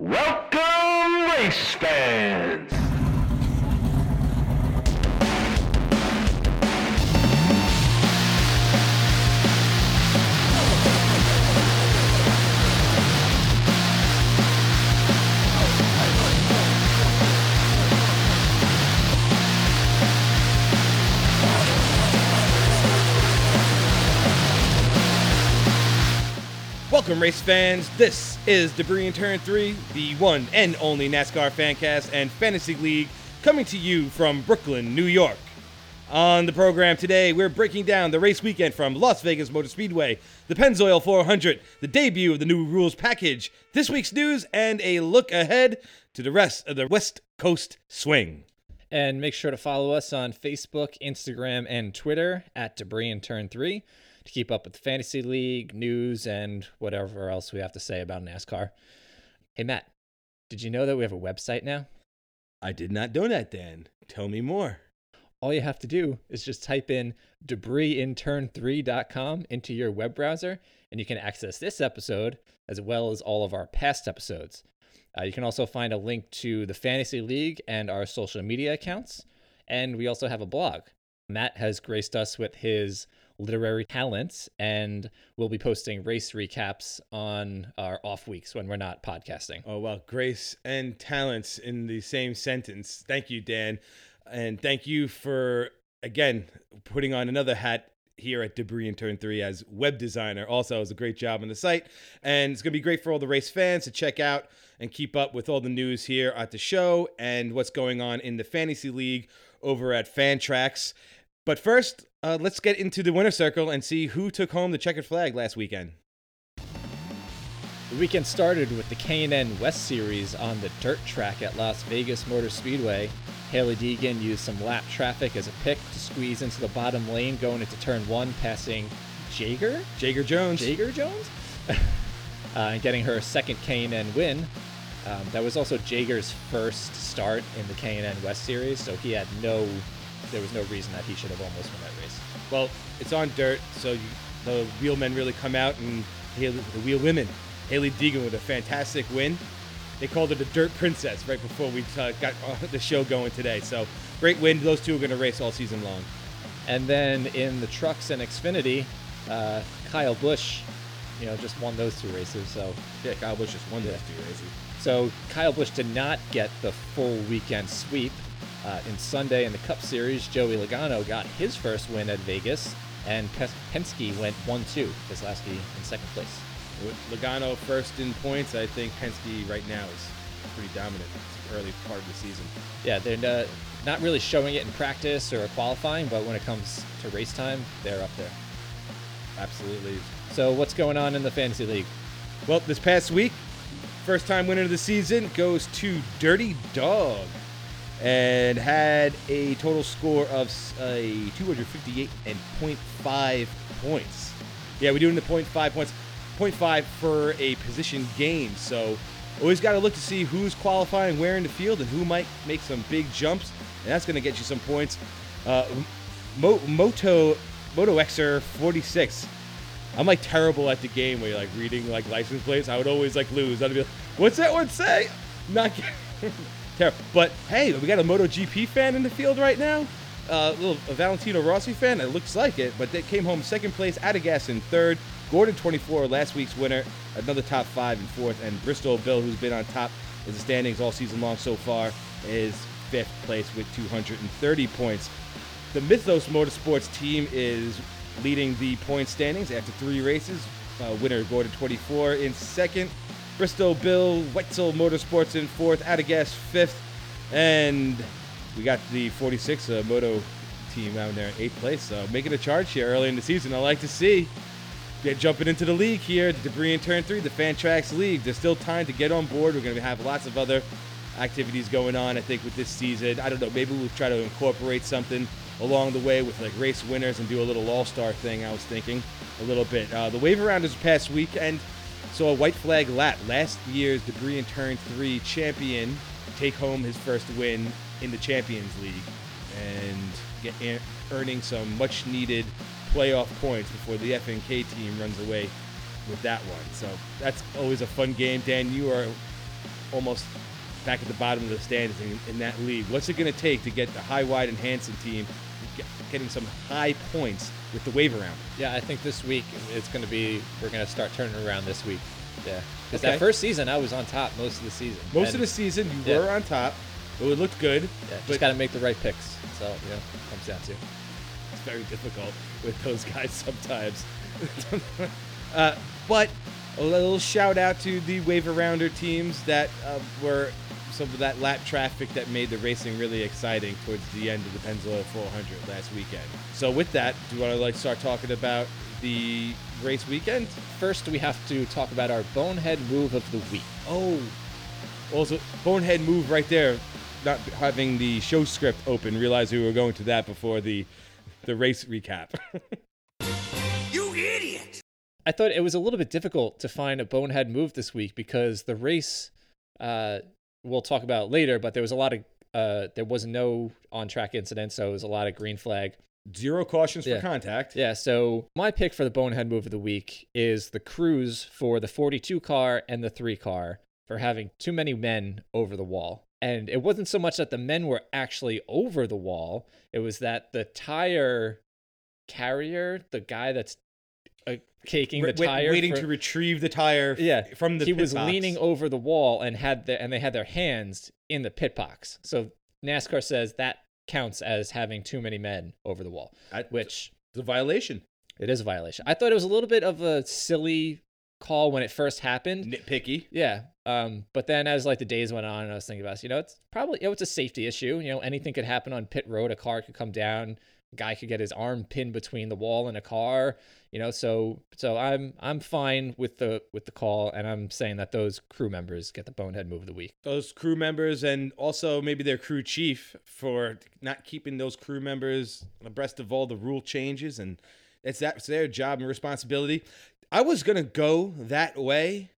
Welcome, race fans! Welcome, race fans. This is Debris in Turn 3, the one and only NASCAR fancast and fantasy league coming to you from Brooklyn, New York. On the program today, we're breaking down the race weekend from Las Vegas Motor Speedway, the Pennzoil 400, the debut of the new rules package, this week's news, and a look ahead to the rest of the West Coast swing. And make sure to follow us on Facebook, Instagram, and Twitter at Debris in Turn 3 to keep up with the Fantasy League, news, and whatever else we have to say about NASCAR. Hey, Matt, did you know that we have a website now? I did not know that, Dan. Tell me more. All you have to do is just type in debrisinturn3.com into your web browser, and you can access this episode as well as all of our past episodes. Uh, you can also find a link to the Fantasy League and our social media accounts. And we also have a blog. Matt has graced us with his literary talents, and we'll be posting race recaps on our off weeks when we're not podcasting. Oh, well, grace and talents in the same sentence. Thank you, Dan. And thank you for, again, putting on another hat here at Debris and Turn 3 as web designer. Also, it was a great job on the site. And it's going to be great for all the race fans to check out and keep up with all the news here at the show and what's going on in the Fantasy League over at Fantrax. But first, uh, let's get into the winner circle and see who took home the checkered flag last weekend. The weekend started with the K&N West Series on the dirt track at Las Vegas Motor Speedway. Hailie Deegan used some lap traffic as a pick to squeeze into the bottom lane going into turn one, passing Jagger? Jagger Jones. Jagger Jones? uh, and getting her second K&N win. Um, that was also Jagger's first start in the K&N West Series, so he had no, there was no reason that he should have almost won that race. Well, it's on dirt, so you, the wheelmen really come out and Hailie, the wheel women. Hailie Deegan with a fantastic win. They called her the Dirt Princess right before we uh, got uh, the show going today. So great win. Those two are going to race all season long. And then in the trucks and Xfinity, uh, Kyle Busch, you know, just won those two races. So Yeah, Kyle Busch just won those two races. So Kyle Busch did not get the full weekend sweep. Uh, in Sunday in the Cup Series, Joey Logano got his first win at Vegas, and Pes- Penske went 1-2. Keselowski in second place. With Logano first in points. I think Penske right now is pretty dominant. It's early part of the season. Yeah, they're uh, not really showing it in practice or qualifying, but when it comes to race time, they're up there. Absolutely. So what's going on in the fantasy league? Well, this past week, first time winner of the season goes to Dirty Dog and had a total score of s- a 258 and 0.5 points. Yeah, we're doing the 0.5 points, 0.5 for a position gain. So always got to look to see who's qualifying where in the field and who might make some big jumps, and that's going to get you some points. Uh, Mo- Moto Moto Xer 46. I'm like terrible at the game where you're like reading like license plates. I would always like lose. I'd be like, "What's that one say?" Not terrible. But hey, we got a MotoGP fan in the field right now. Uh, little a Valentino Rossi fan. It looks like it, but they came home second place. Adagas in third. Gordon 24, last week's winner. Another top five and fourth. And Bristol Bill, who's been on top of the standings all season long so far, is fifth place with 230 points. The Mythos Motorsports team is leading the point standings after three races. Uh, winner Gordon 24 in second. Bristol Bill Wetzel Motorsports in fourth. Adagas fifth. And we got the 46 uh, Moto team out there in eighth place. So making a charge here early in the season. I like to see. Get jumping into the league here, the debris in turn three, the Fantrax League. There's still time to get on board. We're going to have lots of other activities going on. I think with this season, I don't know. Maybe we'll try to incorporate something along the way with like race winners and do a little All Star thing. I was thinking a little bit. Uh, the wave around this past weekend saw a white flag lap. Last year's debris in turn three champion take home his first win in the Champions League and get earning some much needed playoff points before the FNK team runs away with that one. So that's always a fun game. Dan, you are almost back at the bottom of the standings in, in that league. What's it going to take to get the High Wide and Hanson team getting some high points with the wave around? Yeah, I think this week it's going to be we're going to start turning around this week. Yeah, because Okay. that first season I was on top most of the season. Most of the season, you Yeah. were on top. It looked good. yeah, just got to make the right picks. So you know, comes down to. it's very difficult with those guys sometimes. uh, but a little shout out to the wave arounder teams that uh, were some of that lap traffic that made the racing really exciting towards the end of the Pennzoil 400 last weekend. So with that, do you want to like start talking about the race weekend? First, we have to talk about our bonehead move of the week. Oh, also bonehead move right there. Not having the show script open. Realized we were going to that before the the race recap. I thought it was a little bit difficult to find a bonehead move this week because the race uh, we'll talk about later, but there was a lot of uh, there was no on track incident, so it was a lot of green flag. Zero cautions Yeah. for contact. Yeah, so my pick for the bonehead move of the week is the crews for the 42 car and the 3 car for having too many men over the wall. And it wasn't so much that the men were actually over the wall, it was that the tire carrier, the guy that's uh, caking the Wait- tire waiting for- to retrieve the tire. f- yeah, from the he pit was box. leaning over the wall and had the and they had their hands in the pit box. So NASCAR says that counts as having too many men over the wall, I- which It's a violation. it is a violation. I thought it was a little bit of a silly call when it first happened. Nitpicky. Yeah. Um, but then as like the days went on, I was thinking about, it, you know, it's probably you know, it's a safety issue. You know, anything could happen on pit road. A car could come down, guy could get his arm pinned between the wall and a car. You know, so so I'm I'm fine with the with the call, and I'm saying that those crew members get the bonehead move of the week. Those crew members and also maybe their crew chief for not keeping those crew members abreast of all the rule changes and it's that's their job and responsibility. I was gonna go that way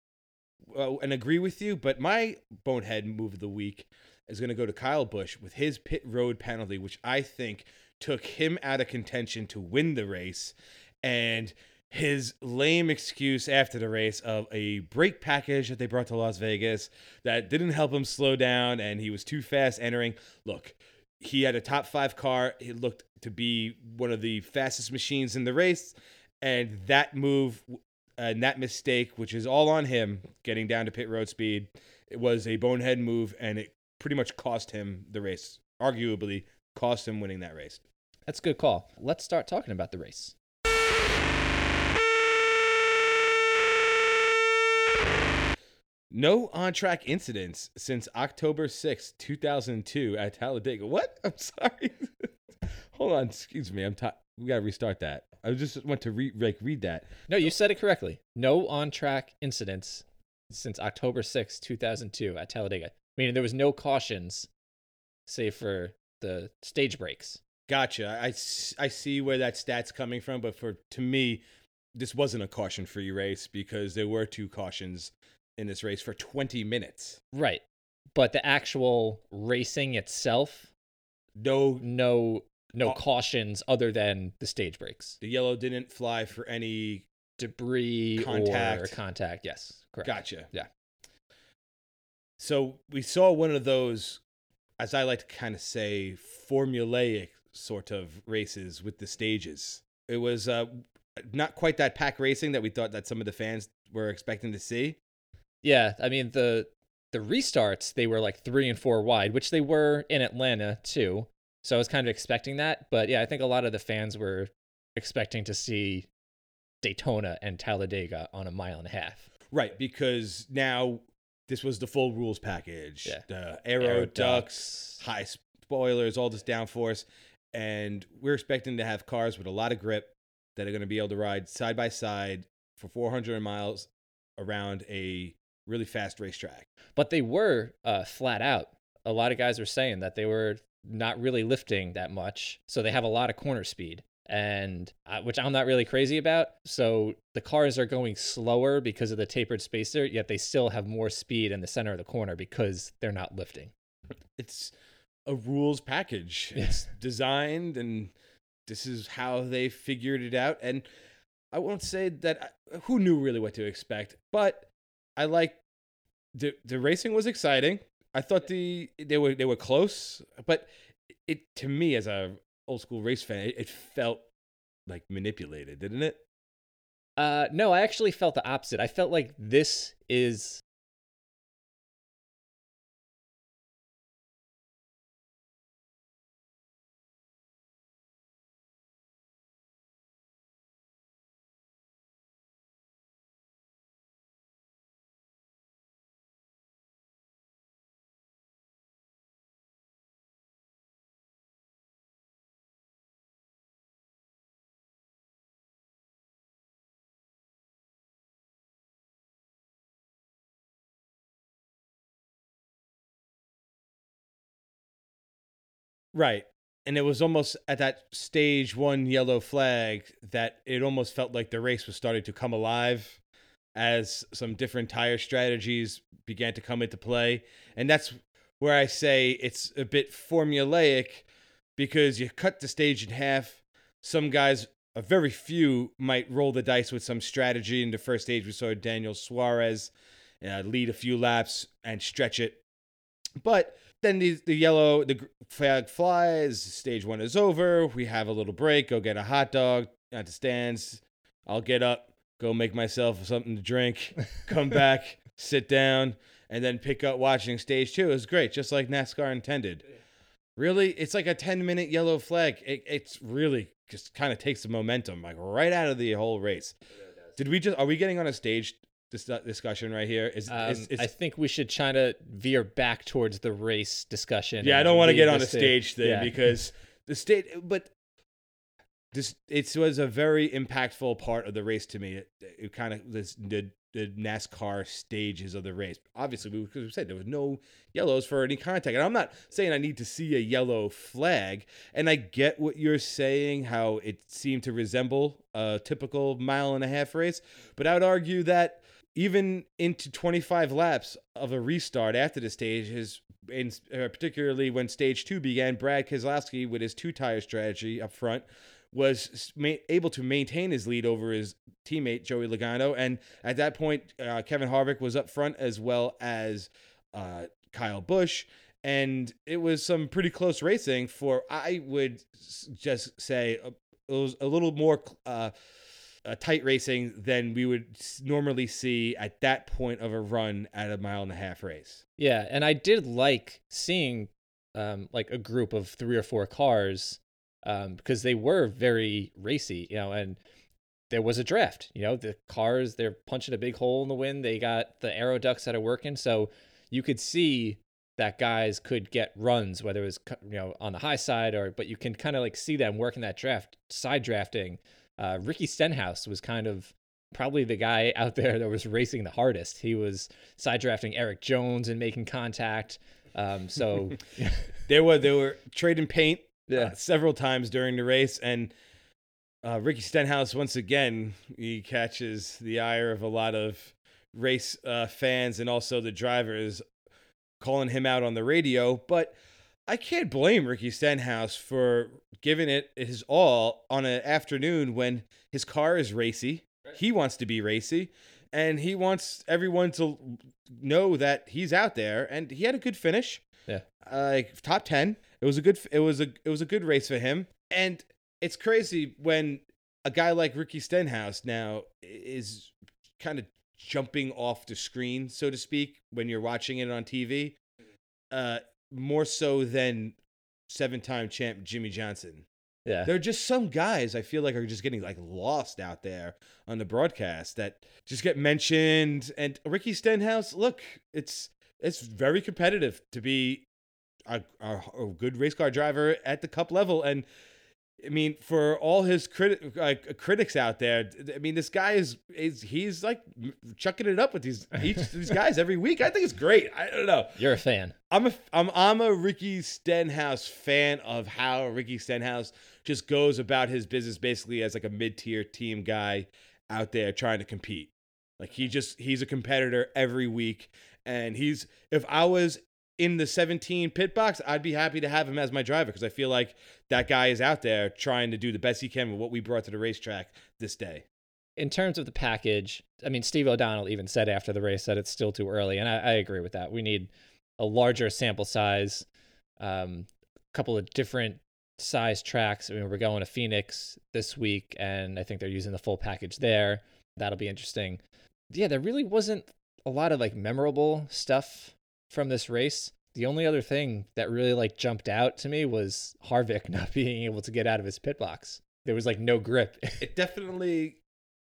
uh, and agree with you, but my bonehead move of the week is gonna go to Kyle Busch with his pit road penalty, which I think took him out of contention to win the race, and his lame excuse after the race of a brake package that they brought to Las Vegas that didn't help him slow down and he was too fast entering. Look, he had a top five car. He looked to be one of the fastest machines in the race. And that move and that mistake, which is all on him, getting down to pit road speed, it was a bonehead move and it pretty much cost him the race. Arguably, cost him winning that race. That's a good call. Let's start talking about the race. No on track incidents since October 6, 2002 at Talladega. What? I'm sorry. Hold on. Excuse me. I'm ti We got to restart that. I just want to re- like read that. No, you said it correctly. No on track incidents since October 6, 2002 at Talladega. Meaning there was no cautions, save for the stage breaks. Gotcha. I, I see where that stat's coming from, but for to me, this wasn't a caution free race because there were two cautions in this race for 20 minutes. Right. But the actual racing itself, No, no no Oh. cautions other than the stage breaks. the yellow didn't fly for any. Debris or Contact. contact. Yes. Correct. Gotcha. Yeah. So we saw one of those, as I like to kind of say, formulaic sort of races with the stages. It was uh, not quite that pack racing that we thought that some of the fans were expecting to see. Yeah, I mean the the restarts they were like three and four wide, which they were in Atlanta too. So I was kind of expecting that, but yeah, I think a lot of the fans were expecting to see Daytona and Talladega on a mile and a half. Right, because now this was the full rules package. Yeah. The aero, Aero ducts, high spoilers, all this downforce. And we're expecting to have cars with a lot of grip that are going to be able to ride side by side for 400 miles around a really fast racetrack. But they were uh, flat out. A lot of guys were saying that they were not really lifting that much, so they have a lot of corner speed, and uh, which I'm not really crazy about. So the cars are going slower because of the tapered spacer, yet they still have more speed in the center of the corner because they're not lifting. It's a rules package. It's designed, and this is how they figured it out. And I won't say that who knew really what to expect, but I like the the racing was exciting. I thought the they were they were close, but it to me as a old school race fan, it, it felt like manipulated, didn't it? Uh, no, I actually felt the opposite. I felt like this is Right. And it was almost at that stage one yellow flag that it almost felt like the race was starting to come alive as some different tire strategies began to come into play. And that's where I say it's a bit formulaic because you cut the stage in half. Some guys, a very few, might roll the dice with some strategy. In the first stage, we saw Daniel Suarez uh, lead a few laps and stretch it. But then the, the yellow the flag flies stage one is over we have a little break go get a hot dog at the stands i'll get up go make myself something to drink come back sit down and then pick up watching stage two. Was great just like nascar intended. Really it's like a 10 minute yellow flag. It, it's really just kind of takes the momentum like right out of the whole race. Did we just are we getting on a stage dis- discussion right here is, Um, is, is I think we should try to veer back towards the race discussion. Yeah, I don't want to get on a stage thing yeah. because the state, but this it was a very impactful part of the race to me. It, it kind of this the the NASCAR stages of the race. Obviously, we, because we said there was no yellows for any contact, and I'm not saying I need to see a yellow flag. And I get what you're saying, how it seemed to resemble a typical mile and a half race, but I would argue that even into 25 laps of a restart after the stage is in, uh, particularly when stage two began brad keselowski with his two tire strategy up front was ma- able to maintain his lead over his teammate joey logano. And at that point uh, kevin harvick was up front as well as uh, kyle busch. And it was some pretty close racing for i would just say uh, it was a little more uh, uh, tight racing than we would normally see at that point of a run at a mile and a half race. Yeah, and I did like seeing um, like a group of three or four cars um, because they were very racy, you know, and there was a draft. You know, the cars they're punching a big hole in the wind. They got the aero ducts that are working, so you could see that guys could get runs, whether it was you know on the high side or, but you can kind of like see them working that draft, side drafting. Uh, Ricky Stenhouse was kind of probably the guy out there that was racing the hardest. He was side drafting Erik Jones and making contact. Um, so They were they were trading paint uh, Yeah. several times during the race, and uh, Ricky Stenhouse once again he catches the ire of a lot of race uh, fans and also the drivers calling him out on the radio. But I can't blame Ricky Stenhouse for giving it his all on an afternoon when his car is racy. He wants to be racy, and he wants everyone to know that he's out there. And he had a good finish Yeah. uh, like top 10 it was a good it was a it was a good race for him and it's crazy when a guy like ricky stenhouse now is kind of jumping off the screen so to speak when you're watching it on tv uh more so than seven-time champ jimmie johnson yeah, there are just some guys I feel like are just getting like lost out there on the broadcast that just get mentioned. And Ricky Stenhouse, look, it's it's very competitive to be a, a, a good race car driver at the cup level. And I mean, for all his criti- uh, critics out there, I mean, this guy is is he's like chucking it up with these each these guys every week. I think it's great. I don't know. you're a fan. I'm a I'm I'm a Ricky Stenhouse fan of how Ricky Stenhouse just goes about his business basically as like a mid-tier team guy out there trying to compete. Like he just he's a competitor every week and he's if I was in the 17 pit box, I'd be happy to have him as my driver because I feel like that guy is out there trying to do the best he can with what we brought to the racetrack this day. in terms of the package, I mean, Steve O'Donnell even said after the race that it's still too early, and I, I agree with that. We need a larger sample size, um, a couple of different size tracks. I mean, we're going to Phoenix this week, and I think they're using the full package there. That'll be interesting. Yeah, there really wasn't a lot of like memorable stuff from this race. The only other thing that really like jumped out to me was Harvick not being able to get out of his pit box. There was like no grip. It definitely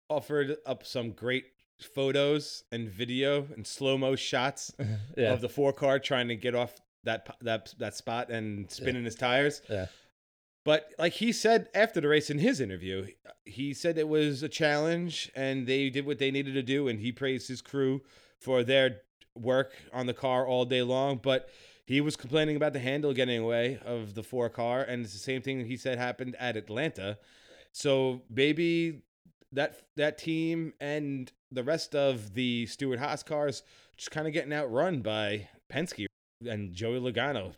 offered up some great photos and video and slow mo shots yeah. of the four car trying to get off that that that spot and spinning his tires. Yeah. But like he said after the race in his interview, he said it was a challenge and they did what they needed to do and he praised his crew for their work on the car all day long, but he was complaining about the handle getting away of the four car and it's the same thing he said happened at Atlanta. So maybe that that team and the rest of the Stewart Haas cars just kind of getting outrun by Penske and Joey Logano.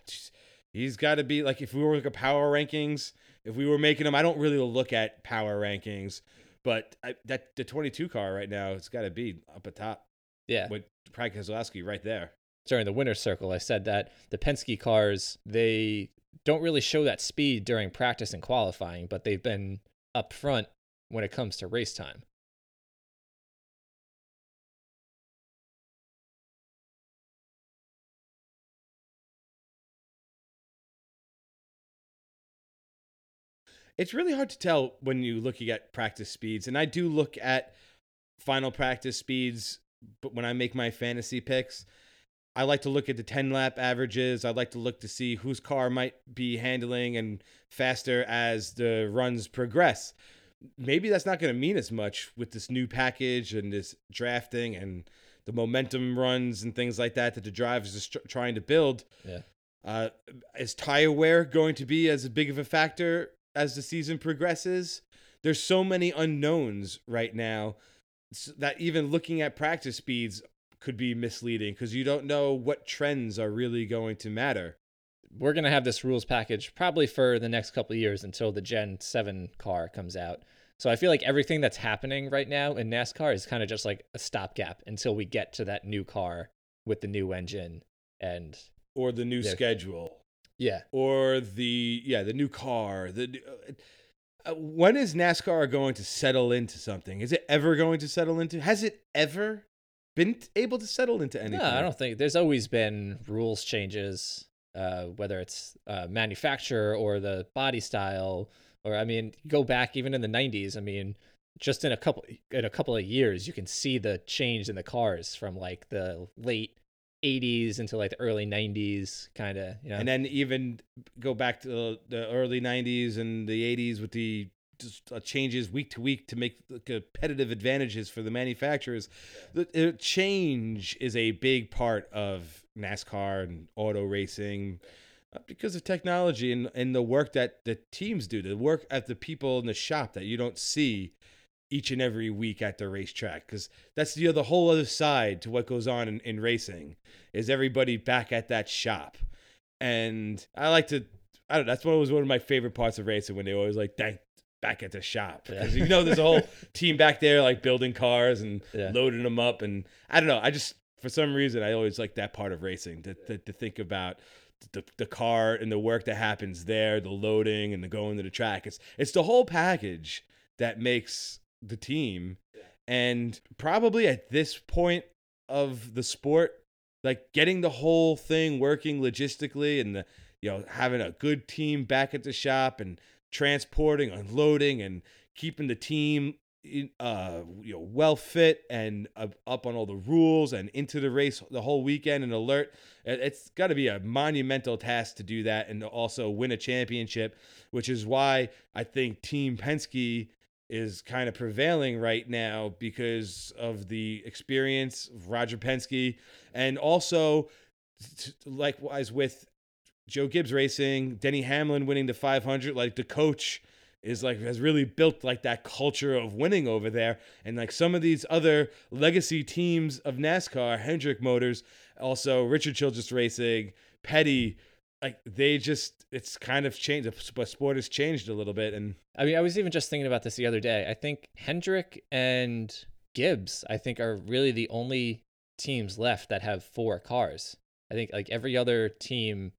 He's got to be like if we were like a power rankings, if we were making them, I don't really look at power rankings, but I, that the 22 car right now, it's got to be up at top yeah. with Brad Keselowski right there. during the winner's circle, I said that the Penske cars they don't really show that speed during practice and qualifying, but they've been up front when it comes to race time. It's really hard to tell when you're looking at practice speeds, and I do look at final practice speeds, but when I make my fantasy picks, I like to look at the 10 lap averages. I like to look to see whose car might be handling and faster as the runs progress. Maybe that's not going to mean as much with this new package and this drafting and the momentum runs and things like that that the drivers are tr- trying to build. Yeah. Uh, is tire wear going to be as big of a factor as the season progresses? There's so many unknowns right now that even looking at practice speeds could be misleading because you don't know what trends are really going to matter. We're gonna have this rules package probably for the next couple of years until the Gen Seven car comes out. So I feel like everything that's happening right now in NASCAR is kind of just like a stopgap until we get to that new car with the new engine and Or the new schedule, yeah. or the yeah the new car. The uh, when is NASCAR going to settle into something? Is it ever going to settle into? Has it ever been able to settle into anything? No, I don't think there's always been rules changes, uh, whether it's uh, manufacturer or the body style, or I mean, go back even in the '90s. I mean, just in a couple in a couple of years, you can see the change in the cars from like the late '80s into like the early '90s, kind of. You know, and then even go back to the, early 90s and the 80s with the just, uh, changes week to week to make competitive advantages for the manufacturers the change is a big part of nascar and auto racing uh, because of technology and, and the work that the teams do the work at the people in the shop that you don't see each and every week at the racetrack because that's the other whole other side to what goes on in, in racing is everybody back at that shop and I like to. I don't. know, That's what was one of my favorite parts of racing when they always like thank back at the shop because you know there's a whole team back there like building cars and Yeah. loading them up and I don't know. I just for some reason I always like that part of racing to to, to think about. The, the car and the work that happens there, the loading and the going to the track. It's it's the whole package that makes the team. And probably at this point of the sport, like getting the whole thing working logistically and the you know having a good team back at the shop and transporting unloading and keeping the team uh you know well fit and up on all the rules and into the race the whole weekend and alert It- it's got to be a monumental task to do that and to also win a championship which is why i think team penske is kind of prevailing right now because of the experience of Roger Penske and also t- likewise with Joe Gibbs racing, Denny Hamlin winning the 500 like the coach is like has really built like that culture of winning over there. And like some of these other legacy teams of NASCAR, Hendrick Motors, also Richard Childress Racing, Petty like they just it's kind of changed. The sport has changed a little bit, and I mean, I was even just thinking about this the other day. I think Hendrick and Gibbs, I think, are really the only teams left that have four cars. I think like every other team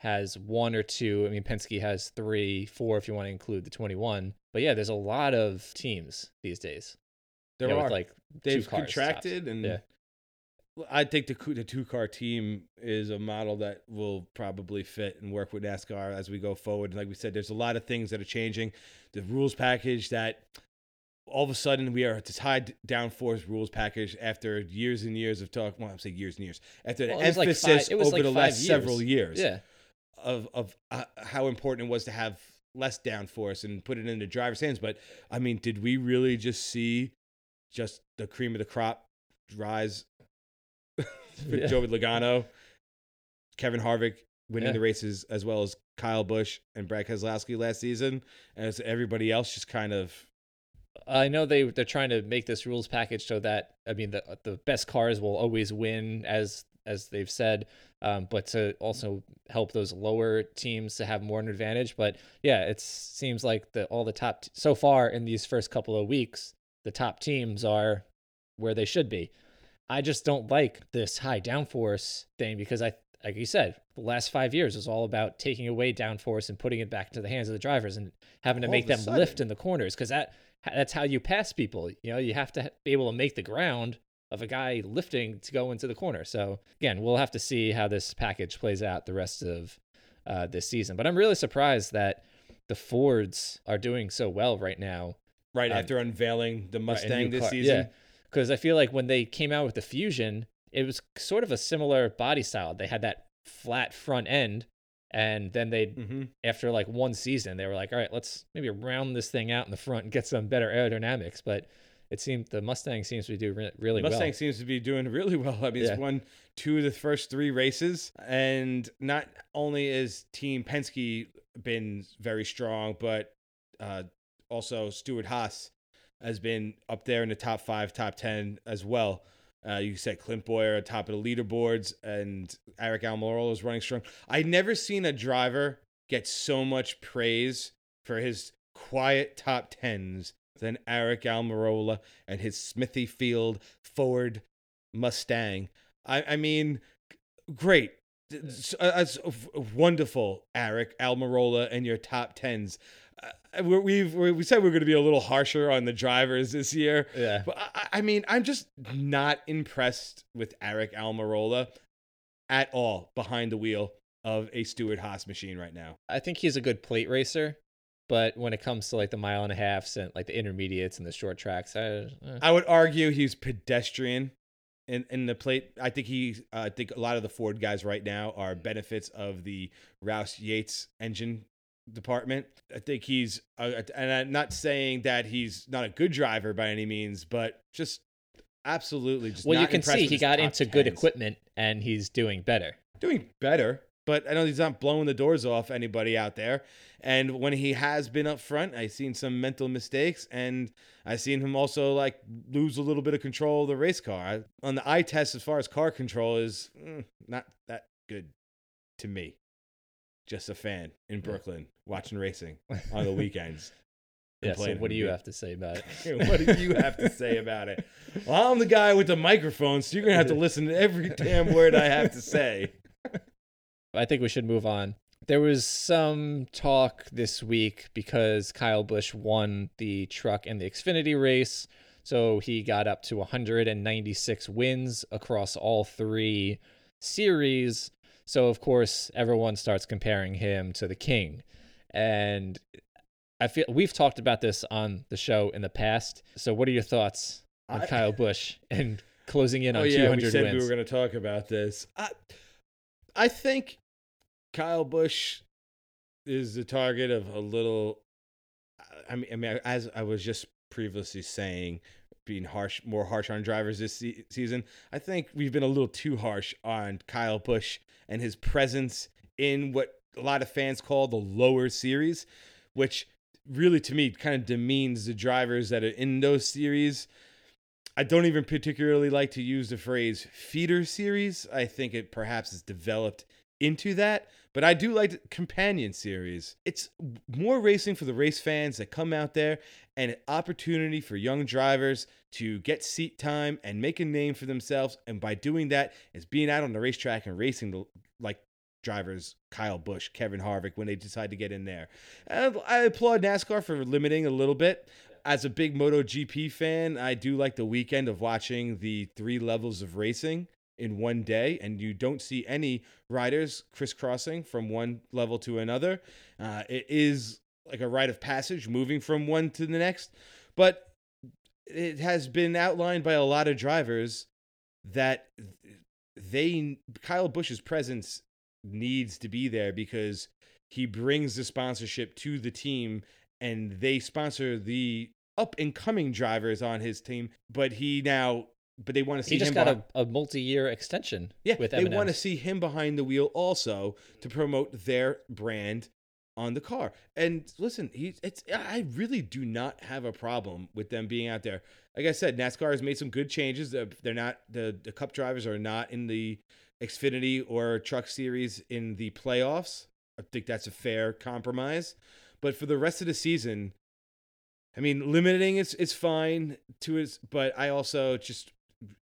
has one or two. I mean, Penske has three, four if you want to include the 21. But yeah, there's a lot of teams these days. there yeah, are like they've two cars contracted, and yeah. I think the the two car team is a model that will probably fit and work with NASCAR as we go forward. Like we said, there's a lot of things that are changing. The rules package that all of a sudden we are at this high downforce rules package after years and years of talk. Well, I'm saying years and years after the Well, was like emphasis five- over like the last years. several years Yeah. of of uh, how important it was to have less downforce and put it in the driver's hands. But I mean, did we really just see just the cream of the crop rise for Yeah. Joey Logano, Kevin Harvick winning Yeah. the races as well as Kyle Busch and Brad Keselowski last season, as everybody else just kind of I know they they're trying to make this rules package so that I mean the the best cars will always win as as they've said, um, but to also help those lower teams to have more an advantage. But yeah, it seems like the all the top t- so far in these first couple of weeks, the top teams are where they should be. I just don't like this high downforce thing because I like you said, the last five years was all about taking away downforce and putting it back into the hands of the drivers and having to All make them sudden. lift in the corners because that that's how you pass people. You know, you have to be able to make the ground of a guy lifting to go into the corner. So again, we'll have to see how this package plays out the rest of uh, this season. But I'm really surprised that the Fords are doing so well right now. right Um, after unveiling the Mustang new this car- season. Yeah, because I feel like when they came out with the Fusion, it was sort of a similar body style. They had that flat front end, and then they hmm after like one season, they were like, all right, let's maybe round this thing out in the front and get some better aerodynamics. But it seemed the Mustang seems to do re- really Mustang well. Mustang seems to be doing really well. I mean, Yeah. it's won two of the first three races, and not only is Team Penske been very strong, but uh, also Stewart Haas has been up there in the top five, top ten as well. Uh, you said Clint Bowyer at top of the leaderboards, and Aric Almirola is running strong. I never seen a driver get so much praise for his quiet top tens than Aric Almirola and his Smithfield Ford Mustang. I, I mean, great. It's, uh, wonderful, Aric Almirola and your top tens. Uh, we- we've we we said we are going to be a little harsher on the drivers this year, Yeah. but I, I mean, I'm just not impressed with Aric Almirola at all behind the wheel of a Stewart Haas machine right now. I think he's a good plate racer, but when it comes to like the mile and a halfs and like the intermediates and the short tracks, I, eh. I would argue he's pedestrian in, in the plate. I think he, uh, I think a lot of the Ford guys right now are benefits of the Roush Yates engine department. I think he's, uh, and I'm not saying that he's not a good driver by any means, but just absolutely just. well, you can see he got into good equipment and he's doing better. doing better, but I know he's not blowing the doors off anybody out there. And when he has been up front, I've seen some mental mistakes, and I've seen him also like lose a little bit of control of the race car. I, on the eye test, as far as car control is mm, not that good to me. Just a fan in Brooklyn watching racing on the weekends. Yeah. So what do you have to say about it? what do you have to say about it? Well, I'm the guy with the microphone, so you're gonna have to listen to every damn word I have to say. I think we should move on. There was some talk this week because Kyle Busch won the truck and the Xfinity race. So he got up to 196 wins across all three series. So, of course, everyone starts comparing him to the king. And I feel we've talked about this on the show in the past. So, what are your thoughts on I- Kyle Busch and closing in on oh yeah, 200 we said wins? we were going to talk about this. I, I think Kyle Busch is the target of a little. I mean, I mean, as I was just previously saying, being harsh, more harsh on drivers this se- season. I think we've been a little too harsh on Kyle Busch and his presence in what a lot of fans call the lower series, which really to me kind of demeans the drivers that are in those series. I don't even particularly like to use the phrase feeder series. I think it perhaps is developed into that, but I do like the companion series. It's more racing for the race fans that come out there and an opportunity for young drivers to get seat time and make a name for themselves. And by doing that, is being out on the racetrack and racing the, like drivers Kyle Busch, Kevin Harvick when they decide to get in there. And I applaud NASCAR for limiting a little bit. As a big MotoGP fan, I do like the weekend of watching the three levels of racing in one day, and you don't see any riders crisscrossing from one level to another. Uh, it is like a rite of passage moving from one to the next, but it has been outlined by a lot of drivers that they Kyle Busch's presence needs to be there because he brings the sponsorship to the team and they sponsor the up and coming drivers on his team but he now but they want to see He just him got behind- a, a multi-year extension. yeah, with they want to M&Ms. see him behind the wheel also to promote their brand on the car. And listen, he it's I really do not have a problem with them being out there. Like I said, NASCAR has made some good changes. They're they're not the the Cup drivers are not in the Xfinity or Truck Series in the playoffs. I think that's a fair compromise. But for the rest of the season, I mean, limiting is is fine to his, but I also just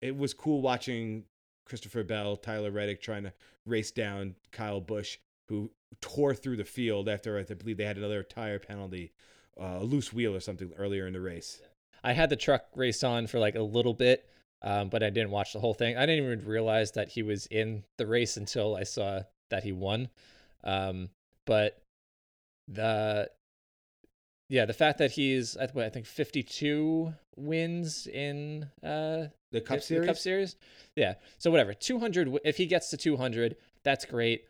it was cool watching Christopher Bell, Tyler Reddick trying to race down Kyle Busch, who tore through the field after I believe they had another tire penalty, uh, a loose wheel or something earlier in the race. I had the truck race on for like a little bit, um, but I didn't watch the whole thing. I didn't even realize that he was in the race until I saw that he won. Um, but the yeah, the fact that he's I I think 52 wins in uh The Cup the- the Series. Cup Series. Yeah. So whatever. 200 if he gets to 200, that's great.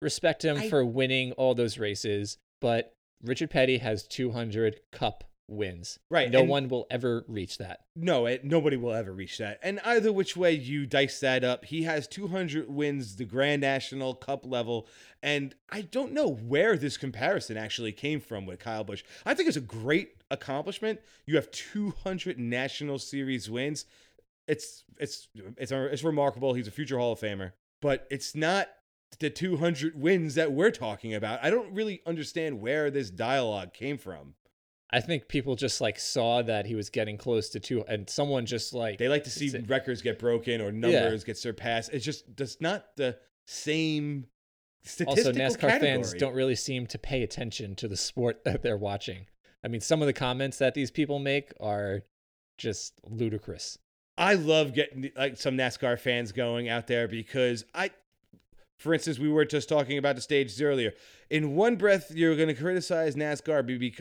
Respect him I- for winning all those races, but Richard Petty has 200 cup wins. Right, No and- one will ever reach that. No, it, nobody will ever reach that. And either which way you dice that up, he has 200 wins, the Grand National Cup level. And I don't know where this comparison actually came from with Kyle Busch. I think it's a great accomplishment. You have 200 National Series wins. It's it's it's it's remarkable. He's a future Hall of Famer, but it's not the 200 wins that we're talking about. I don't really understand where this dialogue came from. I think people just like saw that he was getting close to two, and someone just like They like to see records get broken or numbers get surpassed. It's just that's not the same also NASCAR fans don't really seem to pay attention to the sport that they're watching. I mean, some of the comments that these people make are just ludicrous. I love getting like some NASCAR fans going out there because I, for instance, we were just talking about the stages earlier. In one breath, you're going to criticize NASCAR be, be,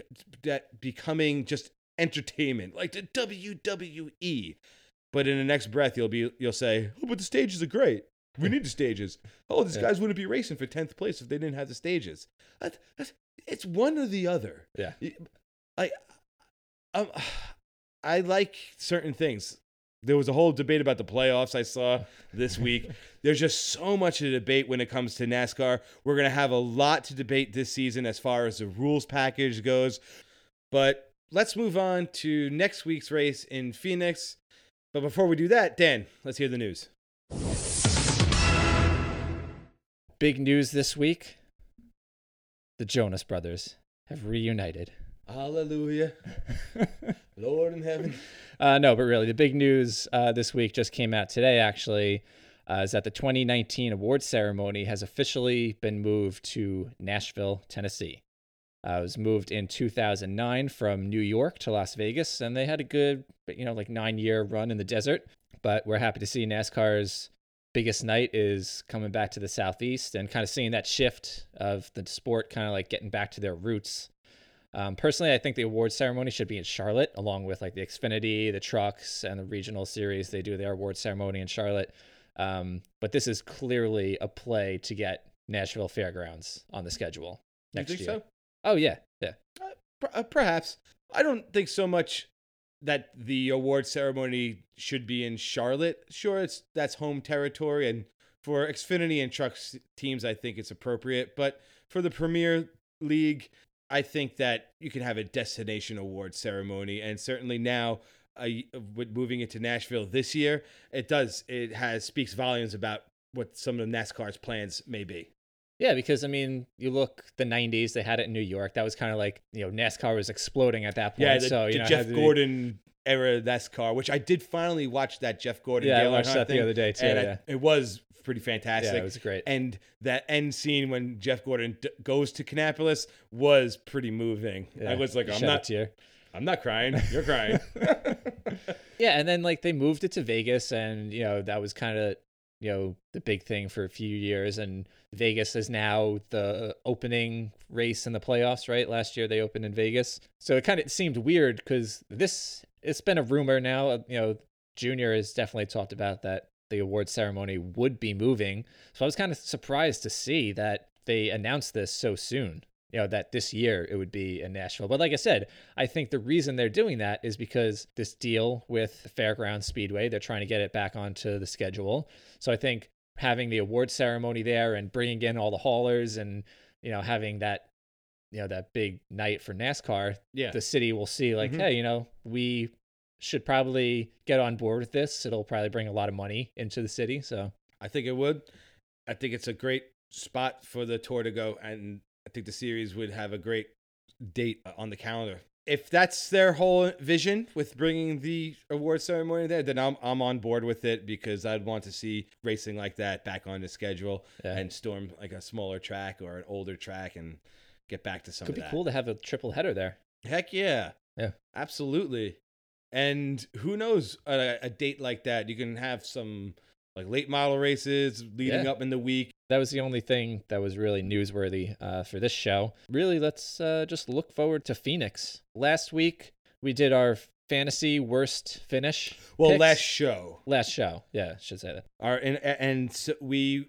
that becoming just entertainment, like the WWE. But in the next breath, you'll be you'll say, "Oh, but the stages are great. We need the stages. Oh, these Yeah. guys wouldn't be racing for tenth place if they didn't have the stages." It's one or the other. Yeah. I, um, I like certain things. There was a whole debate about the playoffs I saw this week. There's just so much to debate when it comes to NASCAR. We're going to have a lot to debate this season as far as the rules package goes. But let's move on to next week's race in Phoenix. But before we do that, Dan, let's hear the news. Big news this week the Jonas Brothers have reunited. Hallelujah. Lord in heaven. Uh, no, but really, the big news uh, this week just came out today, actually, uh, is that the 2019 awards ceremony has officially been moved to Nashville, Tennessee. Uh, it was moved in 2009 from New York to Las Vegas, and they had a good, you know, like nine year run in the desert. But we're happy to see NASCAR's biggest night is coming back to the Southeast and kind of seeing that shift of the sport kind of like getting back to their roots. Um, personally, I think the awards ceremony should be in Charlotte, along with like the Xfinity, the trucks, and the regional series. They do their awards ceremony in Charlotte. Um, but this is clearly a play to get Nashville Fairgrounds on the schedule You next think year. so? Oh yeah, yeah. Per- uh, perhaps. I don't think so much that the award ceremony should be in Charlotte. Sure, it's that's home territory, and for Xfinity and Trucks teams, I think it's appropriate. But for the Premier League, I think that you can have a destination award ceremony, and certainly now. Uh, with moving into Nashville this year, it does. It has speaks volumes about what some of NASCAR's plans may be. Yeah, because I mean, you look the '90s; they had it in New York. That was kind of like you know NASCAR was exploding at that point. Yeah, the, so the know, Jeff had to be- Gordon era NASCAR, which I did finally watch that Jeff Gordon. Yeah, I Dale watched Earnhardt that the other day, too, and I- it was pretty fantastic. Yeah, it was great. And that end scene when Jeff Gordon d- goes to Kannapolis was pretty moving. Yeah, I was like, I'm a not, tear. I'm not crying. You're crying. Yeah, and then like they moved it to Vegas, and you know that was kind of you know the big thing for a few years. And Vegas is now the opening race in the playoffs. Right, last year they opened in Vegas, so it kind of seemed weird because this it's been a rumor now. uh, You know, Junior has definitely talked about that the award ceremony would be moving. So I was kind of surprised to see that they announced this so soon. You know, that this year it would be in Nashville. But like I said, I think the reason they're doing that is because this deal with Fairground Speedway, they're trying to get it back onto the schedule. So I think having the award ceremony there and bringing in all the haulers and, you know, having that, you know, that big night for NASCAR, yeah. the city will see like, Mhm. hey, you know, we should probably get on board with this. It'll probably bring a lot of money into the city. So I think it would. I think it's a great spot for the tour to go, and I think the series would have a great date on the calendar. If that's their whole vision with bringing the award ceremony there, then I'm I'm on board with it because I'd want to see racing like that back on the schedule yeah. and storm like a smaller track or an older track and get back to some could be cool to have a triple header there. Heck yeah. Yeah. Absolutely. And who knows a, a date like that? You can have some like late model races leading Yeah. up in the week. that was the only thing that was really newsworthy uh, for this show. Really, let's uh, just look forward to Phoenix. Last week we did our fantasy worst finish. Well, picks. last show. last show, yeah, I should say that. Our and and so we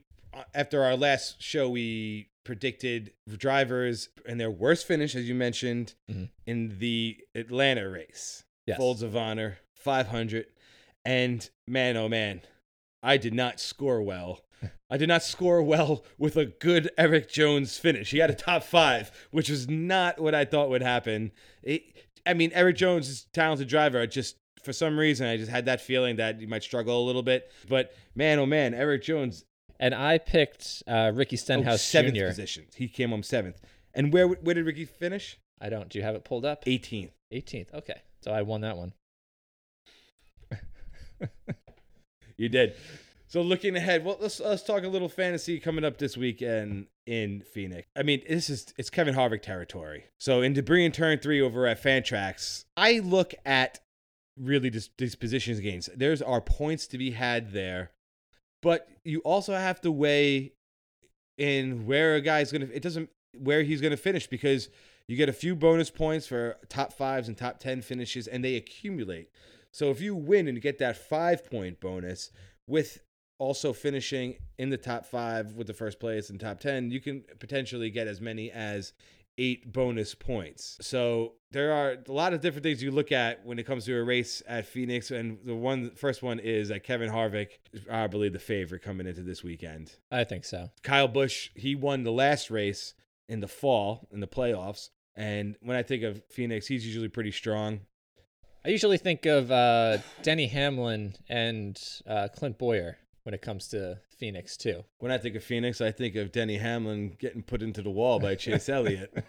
after our last show we predicted drivers and their worst finish as you mentioned Mhm. in the Atlanta race. Yes. Folds of Honor 500 and man oh man I did not score well. I did not score well with a good Erik Jones finish. He had a top 5, which was not what I thought would happen. It, I mean Erik Jones is a talented driver. I just for some reason I just had that feeling that he might struggle a little bit. But man oh man, Erik Jones And I picked uh, Ricky oh, Stenhouse seventh Jr. position. He came home 7th. And where where did Ricky finish? I don't. Do you have it pulled up? 18th. 18th. Okay, so I won that one. You did. So looking ahead, well, let's let's talk a little fantasy coming up this weekend in Phoenix. I mean, this is it's Kevin Harvick territory. So in Debris and Turn Three over at Fantrax, I look at really these positions gains. There's are points to be had there, but you also have to weigh in where a guy's gonna. It doesn't where he's gonna finish because you get a few bonus points for top fives and top ten finishes, and they accumulate. So if you win and get that five point bonus with also finishing in the top five with the first place and top 10, you can potentially get as many as eight bonus points. So there are a lot of different things you look at when it comes to a race at Phoenix. And the one first one is that Kevin Harvick is probably the favorite coming into this weekend. I think so. Kyle Busch, he won the last race in the fall in the playoffs. And when I think of Phoenix, he's usually pretty strong. I usually think of uh, Denny Hamlin and uh, Clint Bowyer when it comes to Phoenix too. When I think of Phoenix, I think of Denny Hamlin getting put into the wall by Chase Elliott.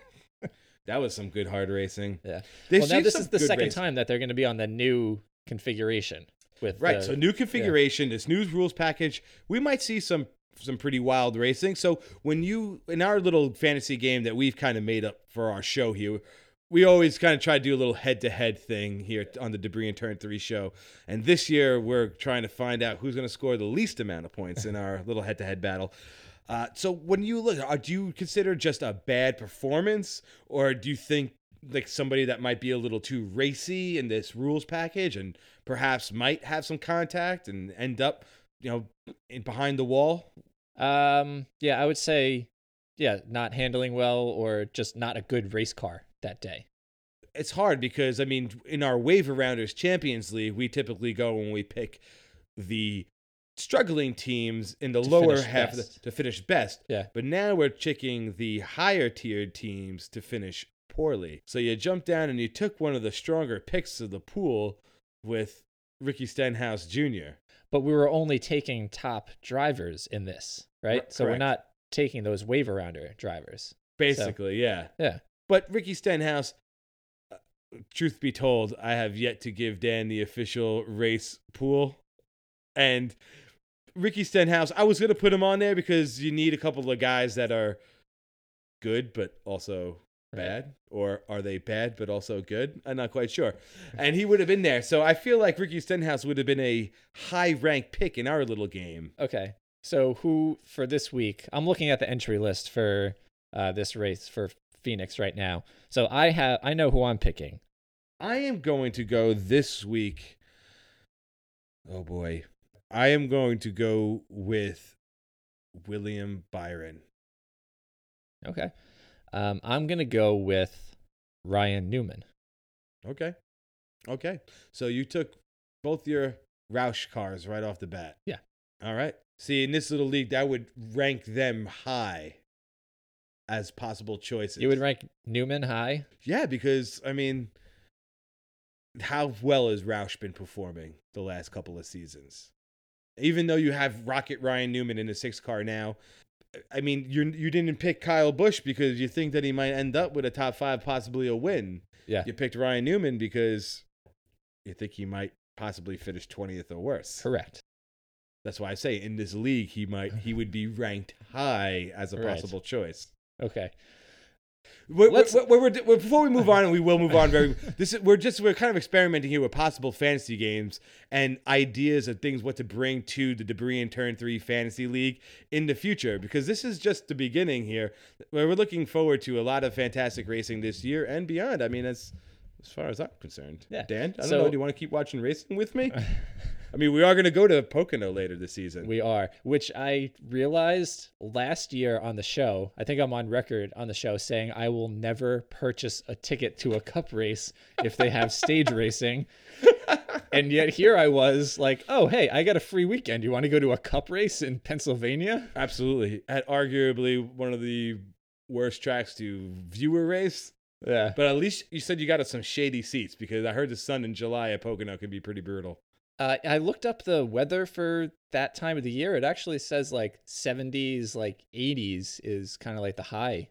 that was some good hard racing. Yeah. They've well, now this is the second racing. time that they're going to be on the new configuration with Right. the- so new configuration, this new rules package, we might see some some pretty wild racing. So when you in our little fantasy game that we've kind of made up for our show here, we always kind of try to do a little head to head thing here on the Debris and Turn 3 show. And this year we're trying to find out who's going to score the least amount of points in our little head to head battle. Uh, so when you look, uh, do you consider just a bad performance, or do you think like somebody that might be a little too racy in this rules package and perhaps might have some contact and end up, you know, in behind the wall? Um, yeah, I would say, yeah, not handling well or just not a good race car that day. It's hard because I mean, in our waiver rounders Champions League, we typically go when we pick the struggling teams in the lower half the, to finish best. Yeah. But now we're checking the higher tiered teams to finish poorly. So you jumped down and you took one of the stronger picks of the pool with Ricky Stenhouse Jr. But we were only taking top drivers in this, right? R- so we're not taking those waiver rounder drivers. Basically, yeah. Yeah. But Ricky Stenhouse, truth be told, I have yet to give Dan the official race pool. And Ricky Stenhouse, I was going to put him on there because you need a couple of guys that are good, but also Right. bad. Or are they bad, but also good? I'm not quite sure. And he would have been there. So I feel like Ricky Stenhouse would have been a high rank pick in our little game. Okay. So who for this week? I'm looking at the entry list for uh, this race for Phoenix right now. So I have I know who I'm picking. I am going to go this week. Oh boy. I am going to go with William Byron. Okay. Um, I'm gonna go with Ryan Newman. Okay. Okay. So you took both your Roush cars right off the bat. Yeah. All right. See, in this little league, that would rank them high as possible choices. You would rank Newman high. Yeah, because I mean, how well has Roush been performing the last couple of seasons? Even though you have Rocket Ryan Newman in the six car now, I mean, you you didn't pick Kyle Busch because you think that he might end up with a top five, possibly a win. Yeah. You picked Ryan Newman because you think he might possibly finish twentieth or worse. Correct. That's why I say in this league he might he would be ranked high as a Right. possible choice. Okay. We're, Let's- we're, we're, we're- before we move on, and we will move on very. This is we're just we're kind of experimenting here with possible fantasy games and ideas of things what to bring to the Debris and Turn Three Fantasy League in the future because this is just the beginning here. Where we're looking forward to a lot of fantastic racing this year and beyond. I mean, as as far as I'm concerned. Yeah. Dan, I don't So- know. Do you want to keep watching racing with me? I mean, we are going to go to Pocono later this season. We are, which I realized last year on the show. I think I'm on record on the show saying I will never purchase a ticket to a cup race if they have stage racing. And yet here I was like, oh, hey, I got a free weekend. You want to go to a cup race in Pennsylvania? Absolutely, at arguably one of the worst tracks to view a race. Yeah. But at least you said you got us some shady seats because I heard the sun in July at Pocono can be pretty brutal. Uh, I looked up the weather for that time of the year. It actually says like 70s, like 80s is kind of like the high.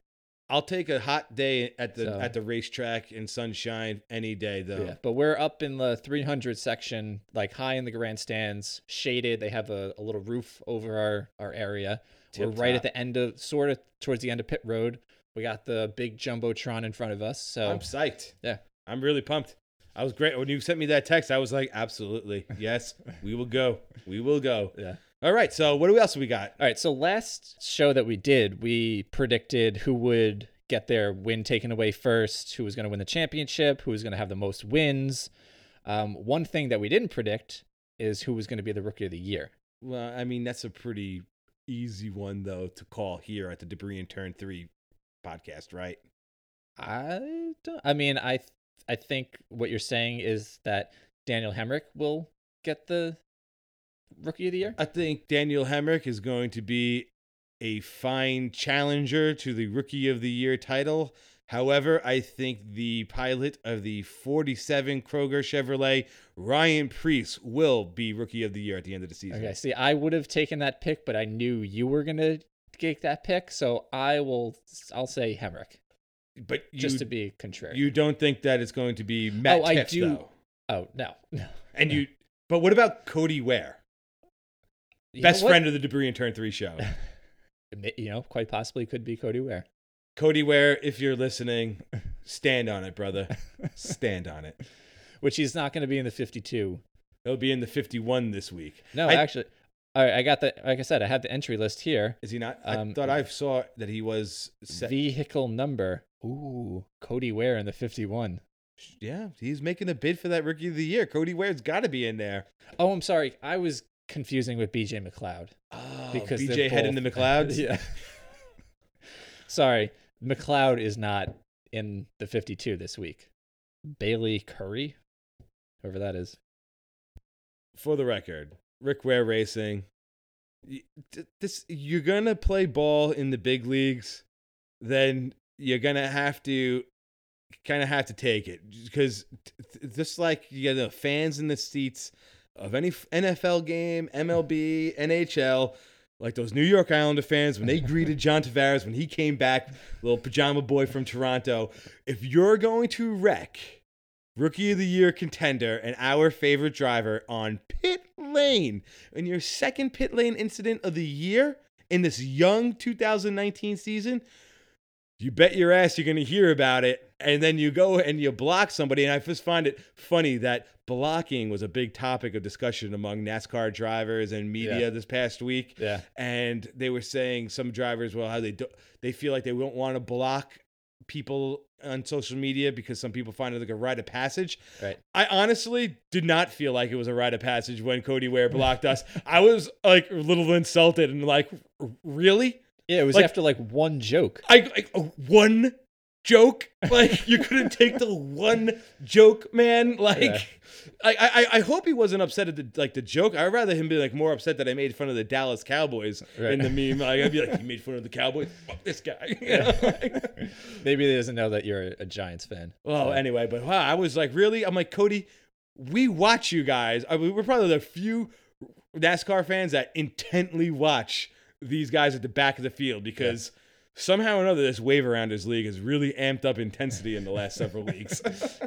I'll take a hot day at the So- at the racetrack in sunshine any day though. Yeah, but we're up in the 300 section, like high in the grandstands, shaded. They have a, a little roof over our, our area. we're right at the end of, sort of towards the end of pit road. We got the big jumbotron in front of us. So I'm psyched. Yeah. I'm really pumped. I was great when you sent me that text. I was like, absolutely, yes, we will go. We will go. yeah. All right. So what else we got? All right. So last show that we did, we predicted who would get their win taken away first, who was going to win the championship, who was going to have the most wins. Um, one thing that we didn't predict is who was going to be the rookie of the year. Well, I mean, that's a pretty easy one though to call here at the Debris and Turn Three podcast, right? I don't. I mean, I I think what you're saying is that Daniel Hemric will get the rookie of the year. I think Daniel Hemric is going to be a fine challenger to the Rookie of the Year title. However, I think the pilot of the 47 Kroger Chevrolet, Ryan Preece, will be Rookie of the Year at the end of the season. Okay. See, I would have taken that pick, but I knew you were gonna take that pick, so I will. I'll say Hemric But you, just to be contrary. you don't think that it's going to be Matt Oh, I do- though. oh no, no. And you, but what about Cody Ware, You best friend of the Debris and Turn 3 show? You know, quite possibly could be Cody Ware. Cody Ware, if you're listening, stand on it, brother. Stand on it. Which he's not going to be in the 52. He'll be in the 51 this week. No, I- actually, all right. I got the. Like I said, I have the entry list here. Is he not? Um, I thought I saw that he was. Set. Vehicle number. Ooh, Cody Ware in the 51. yeah, he's making a bid for that Rookie of the Year. Cody Ware's got to be in there. Oh, I'm sorry. I was confusing with BJ McLeod Oh, because BJ heading the McLeods. yeah. sorry, McLeod is not in the 52 this week. Bayley Currey, whoever that is. For the record, Rick Ware Racing. This you're gonna play ball in the big leagues, then you're gonna have to kind of have to take it because just like you get the fans in the seats of any NFL game, MLB, NHL, like those New York Islander fans when they greeted John Tavares when he came back, little pajama boy from Toronto. If you're going to wreck rookie of the year contender and our favorite driver on pit lane in your second pit lane incident of the year in this young 2019 season, you bet your ass you're going to hear about it. And then you go and you block somebody. And I just find it funny that blocking was a big topic of discussion among NASCAR drivers and media Yeah. this past week. Yeah. And they were saying some drivers, well, how they do, they feel like they don't want to block people on social media because some people find it like a rite of passage. Right. I honestly did not feel like it was a rite of passage when Cody Ware blocked us. I was like a little insulted and like, really? Yeah, it was Like- after like one joke. I like uh, one joke. Like you couldn't take the one joke, man. Like Yeah. I, I I hope he wasn't upset at the like the joke. I'd rather him be like more upset that I made fun of the Dallas Cowboys Right. in the meme. Like I'd be like, he made fun of the Cowboys. Fuck this guy. You like- Maybe he doesn't know that you're a Giants fan. well, anyway, but wow, I was like, really? I'm like, Cody, we watch you guys. I mean, we're probably the few NASCAR fans that intently watch these guys at the back of the field because somehow or another, this wave around his league has really amped up intensity in the last several weeks.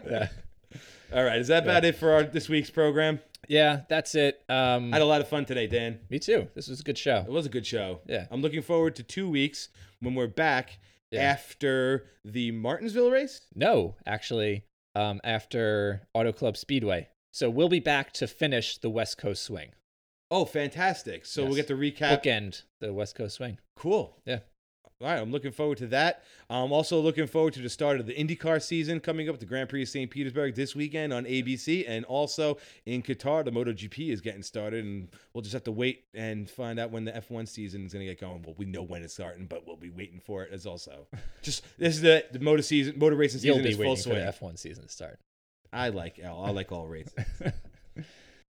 Yeah. All right, is that about it for our this week's program? Yeah, that's it. Um, I had a lot of fun today, Dan. me too. This was a good show. It was a good show. Yeah. I'm looking forward to two weeks when we're back Yeah. after the Martinsville race. No, actually, um, after Auto Club Speedway. So we'll be back to finish the West Coast swing. Oh, fantastic! So we'll get to recap Bookend the West Coast swing. Cool. Yeah. All right, I'm looking forward to that. I'm also looking forward to the start of the IndyCar season coming up, the Grand Prix of St. Petersburg this weekend on ABC, and also in Qatar, the MotoGP is getting started, and we'll just have to wait and find out when the F1 season is going to get going. Well, we know when it's starting, but we'll be waiting for it as also. just this is the the motor season, motor racing You'll season be is full waiting for swing. the F1 season to start. I like all, I like all races.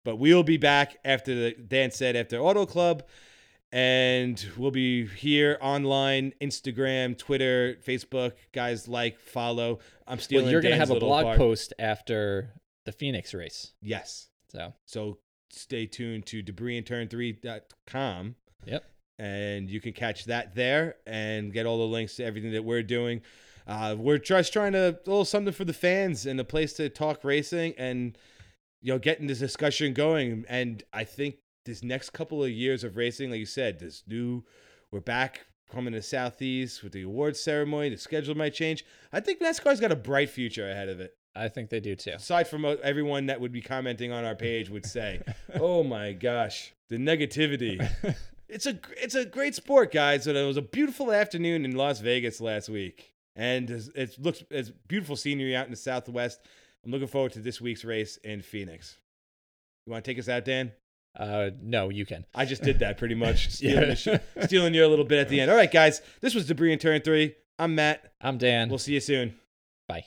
But we'll be back after the Dan said after Auto Club, and we'll be here online, Instagram, Twitter, Facebook. Guys, like, follow. I'm stealing. well, you're going to have a blog part. post after the Phoenix race. Yes. So, So stay tuned to debrisandturn3.com. Yep. And you can catch that there and get all the links to everything that we're doing. Uh, we're just trying to a little something for the fans and a place to talk racing and you know getting this discussion going. And I think this next couple of years of racing, like you said, this new we're back coming to Southeast with the awards ceremony. The schedule might change. I think NASCAR's got a bright future ahead of it I think they do too. aside from everyone that would be commenting on our page would say, "Oh my gosh, the negativity." It's a it's a great sport, guys. And it was a beautiful afternoon in Las Vegas last week, and it's- it looks it's beautiful scenery out in the Southwest. I'm looking forward to this week's race in Phoenix. You want to take us out, Dan? Uh, no, you can. I just did that pretty much, stealing, Yeah. sh- stealing you a little bit at the end. All right, guys, this was Debris and Turn Three. I'm Matt. I'm Dan. We'll see you soon. Bye.